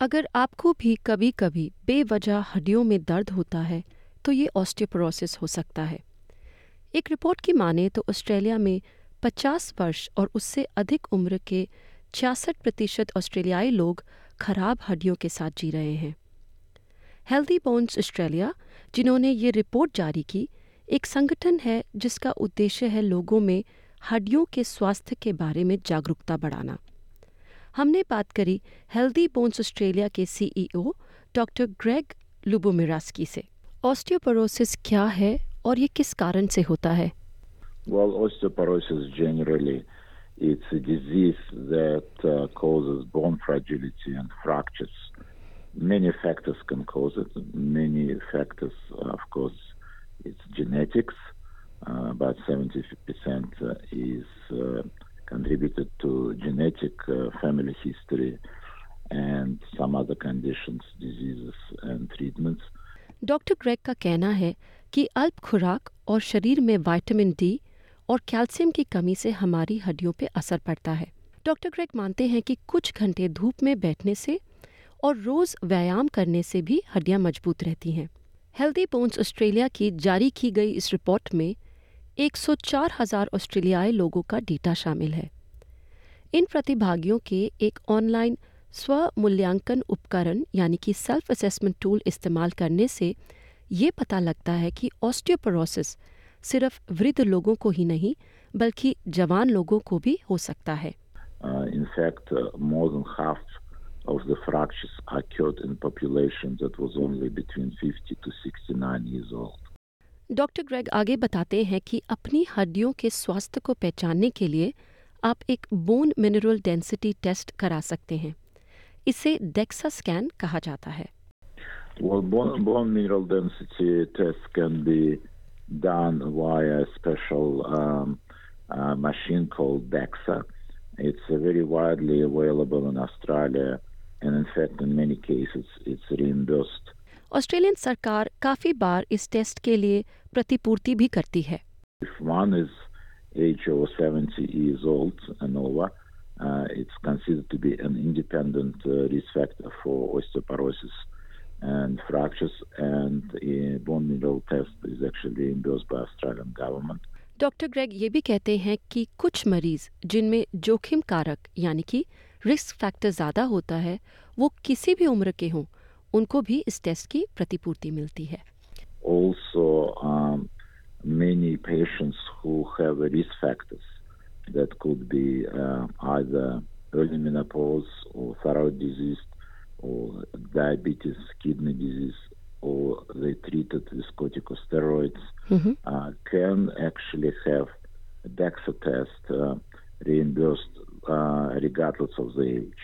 अगर आपको भी कभी कभी बेवजह हड्डियों में दर्द होता है तो ये ऑस्टियोपोरोसिस हो सकता है। एक रिपोर्ट की माने तो ऑस्ट्रेलिया में 50 वर्ष और उससे अधिक उम्र के छियासठ प्रतिशत ऑस्ट्रेलियाई लोग खराब हड्डियों के साथ जी रहे हैं। हेल्दी बोन्स ऑस्ट्रेलिया जिन्होंने ये रिपोर्ट जारी की, एक संगठन है जिसका उद्देश्य है लोगों में हड्डियों के स्वास्थ्य के बारे में जागरूकता बढ़ाना। हमने बात करी हेल्दी बोन्स ऑस्ट्रेलिया के सीईओ डॉक्टर ग्रेग लुबोमिरास्की से ऑस्टियोपोरोसिस क्या है और ये किस कारण से होता है Well, osteoporosis generally it's a disease that uh, causes bone fragility and fractures. Many factors can cause it. Many factors, of course, it's genetics. Uh, about 70% uh, is uh, contributed to genetic uh, family history and some other conditions, diseases and treatments. Doctor Greg का कहना है कि अल्प खुराक और शरीर में vitamin D और कैल्शियम की कमी से हमारी हड्डियों पर असर पड़ता है डॉक्टर ग्रेग मानते हैं कि कुछ घंटे धूप में बैठने से और रोज व्यायाम करने से भी हड्डियाँ मज़बूत रहती हैं हेल्दी बोन्स ऑस्ट्रेलिया की जारी की गई इस रिपोर्ट में 104 हज़ार ऑस्ट्रेलियाई लोगों का डेटा शामिल है इन प्रतिभागियों के एक ऑनलाइन स्व मूल्यांकन उपकरण यानी कि सेल्फ असेसमेंट टूल इस्तेमाल करने से ये पता लगता है कि ऑस्टियोपोरोसिस सिर्फ़ वृद्ध लोगों को ही नहीं, बल्कि जवान लोगों को भी हो सकता है between 50 to 69 years old. Doctor Greg आगे बताते हैं कि अपनी हड्डियों के स्वास्थ्य को पहचानने के लिए आप एक बोन मिनरल डेंसिटी टेस्ट करा सकते हैं इसे डेक्सा स्कैन कहा जाता है Well, bone, bone mineral density test can be done via a special um, uh, machine called DEXA. It's uh, very widely available in Australia and in fact in many cases it's reimbursed. Australian सरकार काफ़ी बार इस test के लिए प्रतिपूर्ति भी करती है If one is age over 70 years old and over, uh, it's considered to be an independent uh, risk factor for osteoporosis and fractures, and a bone mineral test is actually reimbursed by Australian government. Doctor Greg ये भी कहते हैं कि कुछ मरीज़ जिनमें जोखिम कारक यानी कि रिस्क फैक्टर ज़्यादा होता है वो किसी भी उम्र के हों उनको भी इस टेस्ट की प्रतिपूर्ति मिलती है Also, um, many patients who have risk factors that could be uh, either early menopause or thyroid disease or diabetes, kidney disease, or they treated with corticosteroids mm-hmm. uh, can actually have a DEXA test uh, reimbursed uh, regardless of the age.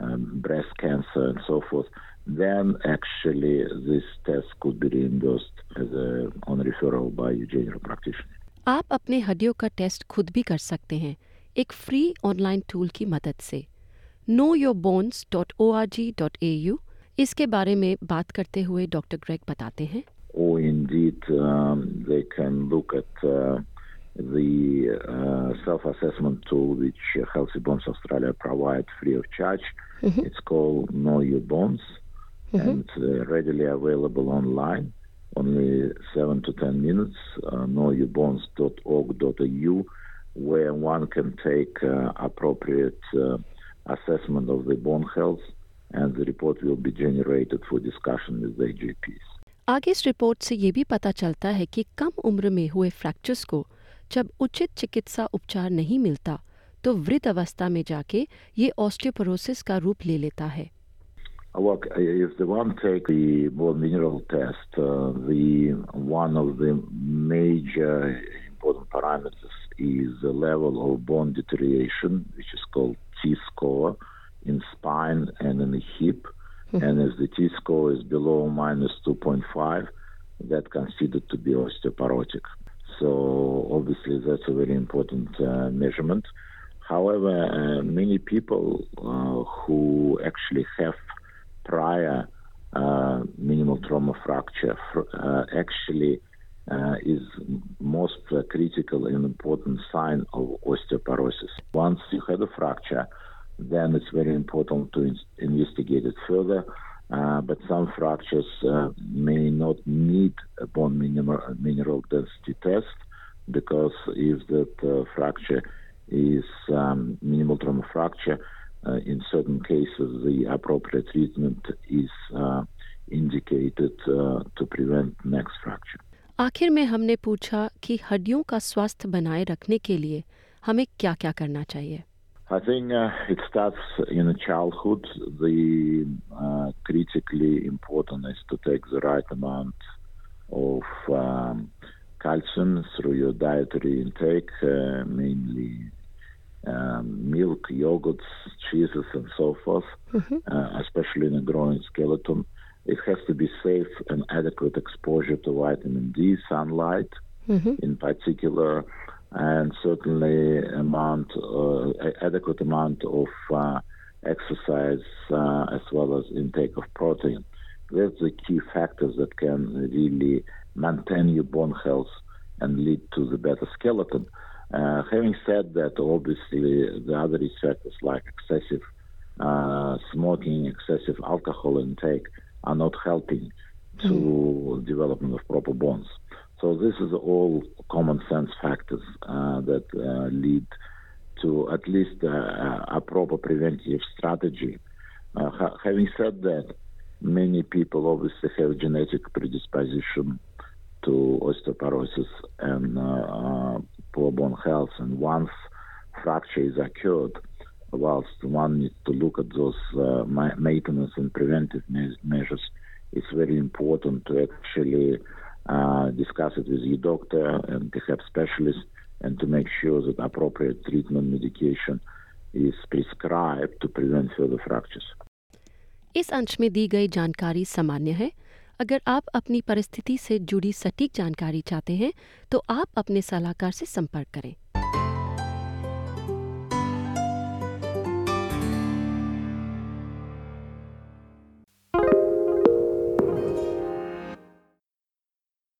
um, breast cancer and so forth, then actually this test could be reimbursed as a, on referral by a general practitioner. आप अपने हड्डियों का test खुद भी कर सकते हैं एक फ्री ऑनलाइन टूल की मदद से know your bones dot O R G dot A U इसके बारे में बात करते हुए डॉक्टर ग्रेग बताते हैं or indeed um, they can look at uh, the uh, self-assessment tool which Healthy Bones Australia provide free of charge. Mm-hmm. It's called Know Your Bones, mm-hmm. and it's uh, readily available online. Only seven to ten minutes. Uh, knowyourbones.org.au, where one can take uh, appropriate uh, assessment of the bone health, and the report will be generated for discussion with the GPs. आगे इस report से ये भी पता चलता है कि कम उम्र में हुए फ्रैक्चर्स को जब उचित चिकित्सा उपचार नहीं मिलता तो वृद्ध अवस्था में जाके ये ऑस्टियोपोरोसिस का रूप ले लेता है Well, if the one take the bone mineral test, uh, the one of the major important parameters is the level of bone deterioration, which is called T-score in spine and in the hip. Mm-hmm. and if the T score is below minus 2.5, that's considered to be osteoporotic. So obviously that's a very important uh, measurement. However, uh, many people uh, who actually have prior uh, minimal trauma fracture uh, actually is most critical and important sign of osteoporosis. Once you have a fracture, then it's very important to in- investigate it further. Uh, but some fractures uh, may not need a bone mineral, mineral density test because if that uh, fracture is um, minimal trauma fracture, uh, in certain cases the appropriate treatment is uh, indicated to prevent next fracture. आखिर में हमने पूछा कि हड्डियों का स्वास्थ्य बनाए रखने के लिए हमें क्या क्या करना चाहिए I think uh, it starts in childhood. The uh, critically important is to take the right amount of um, calcium through your dietary intake, uh, mainly um, milk, yogurts, cheeses, and so forth, mm-hmm. Uh, especially in a growing skeleton. It has to be safe and adequate exposure to vitamin D, sunlight mm-hmm. in particular, and certainly amount uh, adequate amount of uh, exercise uh, as well as intake of protein. That's the key factors that can really maintain your bone health and lead to the better skeleton. Uh, having said that, obviously the other risk factors like excessive uh, smoking, excessive alcohol intake are not helping to mm. development of proper bones. So this is all common sense factors uh, that uh, lead to at least uh, a proper preventive strategy. Uh, ha- having said that, many people obviously have genetic predisposition to osteoporosis and uh, uh, poor bone health, and once fracture is occurred, whilst one needs to look at those maintenance and preventive me- measures, it's very important to actually uh, discuss it with your doctor and perhaps specialist, and to make sure that appropriate treatment medication is prescribed to prevent further fractures. इस अंश में दी गई जानकारी सामान्य है अगर आप अपनी परिस्थिति से जुड़ी सटीक जानकारी चाहते हैं तो आप अपने सलाहकार से संपर्क करें।